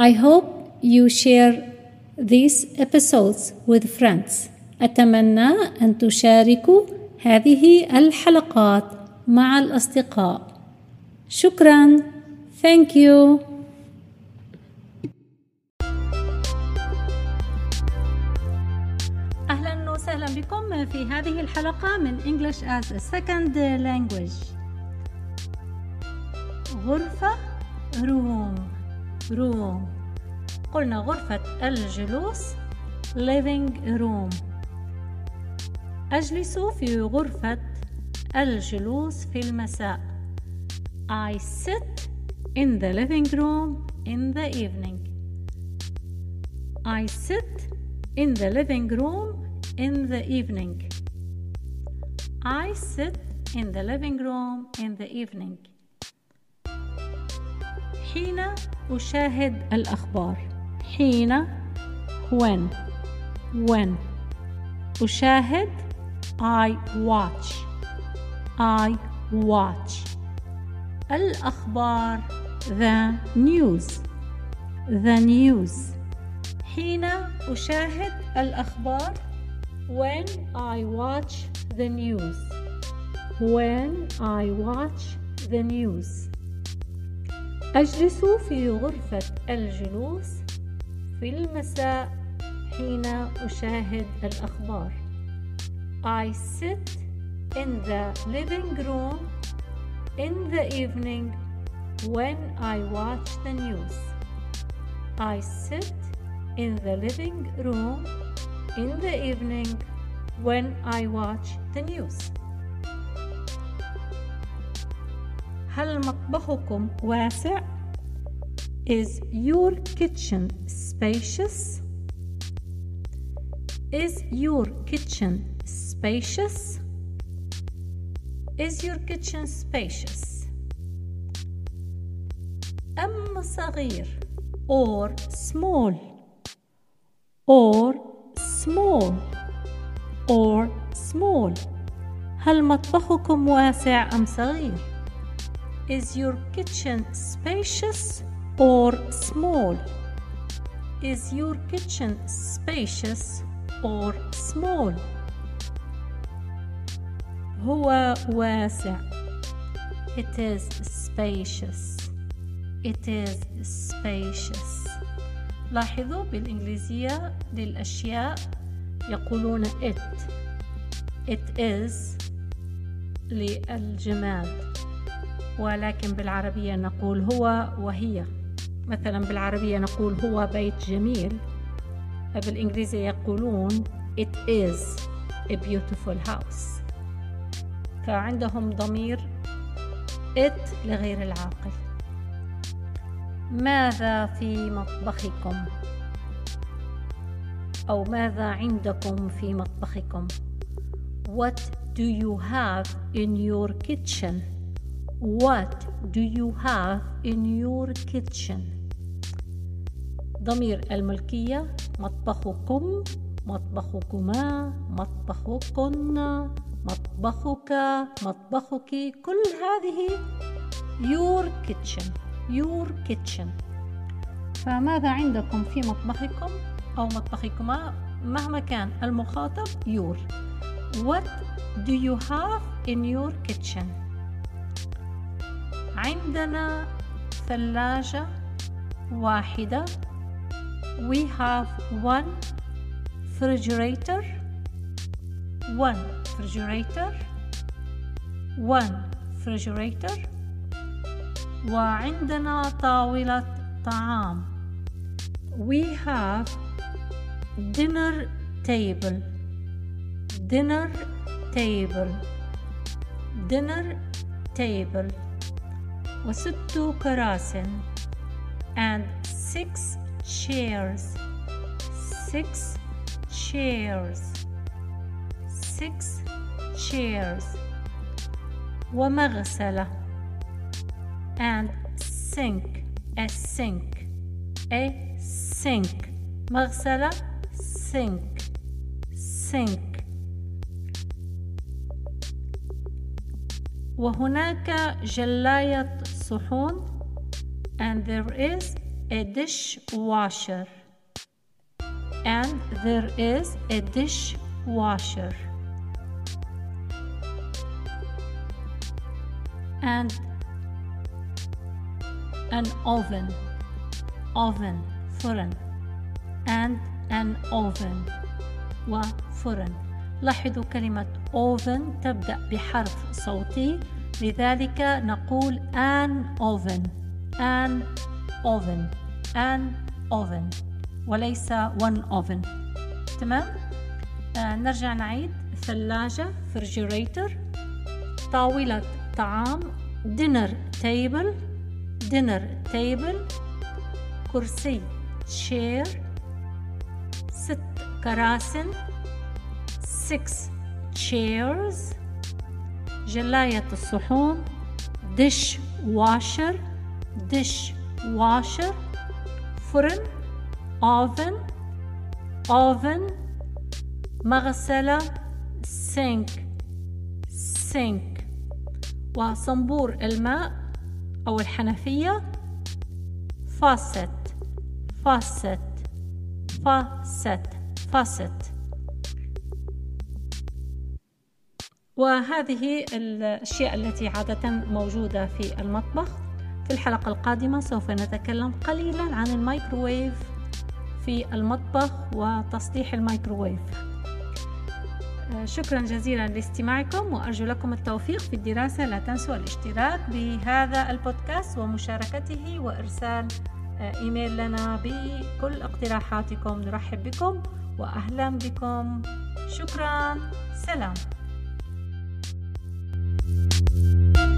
I hope you share these episodes with friends. أتمنى أن تشاركوا هذه الحلقات مع الأصدقاء. شكرا. Thank you. أهلا وسهلا بكم في هذه الحلقة من English as a Second Language. غرفة روم روم قلنا غرفة الجلوس living room أجلس في غرفة الجلوس في المساء I sit in the living room in the evening I sit in the living room in the evening I sit in the living room in the evening حين أشاهد الأخبار حين when when أشاهد I watch I watch الأخبار the news the news حين أشاهد الأخبار when I watch the news when I watch the news أجلس في غرفة الجلوس في المساء حين أشاهد الأخبار I sit in the living room in the evening when I watch the news. I sit in the living room in the evening when I watch the news. هل مطبخكم واسع؟ Is your kitchen spacious? Is your kitchen spacious? Is your kitchen spacious? أم صغير or small or small or small هل مطبخكم واسع أم صغير؟ Is your kitchen spacious or small? Is your kitchen spacious or small? هو واسع. It is spacious. It is spacious. لاحظوا بالإنجليزية للأشياء يقولون it. It is للجماد ولكن بالعربية نقول هو وهي. مثلا بالعربية نقول هو بيت جميل بالإنجليزية يقولون it is a beautiful house. فعندهم ضمير it لغير العاقل. ماذا في مطبخكم؟ أو ماذا عندكم في مطبخكم؟ What do you have in your kitchen? What do you have in your kitchen? ضمير الملكية مطبخكم مطبخكما مطبخكن مطبخك مطبخك كل هذه your kitchen your kitchen. فماذا عندكم في مطبخكم؟ أو مطبخكما مهما كان المخاطب your. What do you have in your kitchen عندنا ثلاجة واحدة We have one refrigerator one refrigerator one refrigerator وعندنا طاولة طعام We have dinner table dinner table dinner table وست كراسي and six chairs six chairs six chairs ومغسلة and sink a sink a sink مغسلة sink sink وهناك جلاية صحون and there is a dishwasher and there is a dishwasher and an oven oven فرن and an oven وفرن لاحظوا كلمة oven تبدأ بحرف صوتي. لذلك نقول an oven. an oven. an oven. وليس one oven. تمام؟ آه نرجع نعيد. ثلاجة refrigerator. طاولة طعام. dinner table. dinner table. كرسي chair. ست كراسن six chairs جلاية الصحون dish washer dish washer فرن oven oven مغسلة sink sink وصنبور الماء أو الحنفية faucet faucet faucet faucet وهذه الأشياء التي عادة موجودة في المطبخ. في الحلقة القادمة سوف نتكلم قليلا عن الميكروويف في المطبخ وتصليح الميكروويف. شكرا جزيلا لاستماعكم وأرجو لكم التوفيق في الدراسة. لا تنسوا الاشتراك بهذا البودكاست ومشاركته وإرسال إيميل لنا بكل اقتراحاتكم. نرحب بكم وأهلا بكم. شكرا. سلام. Thank you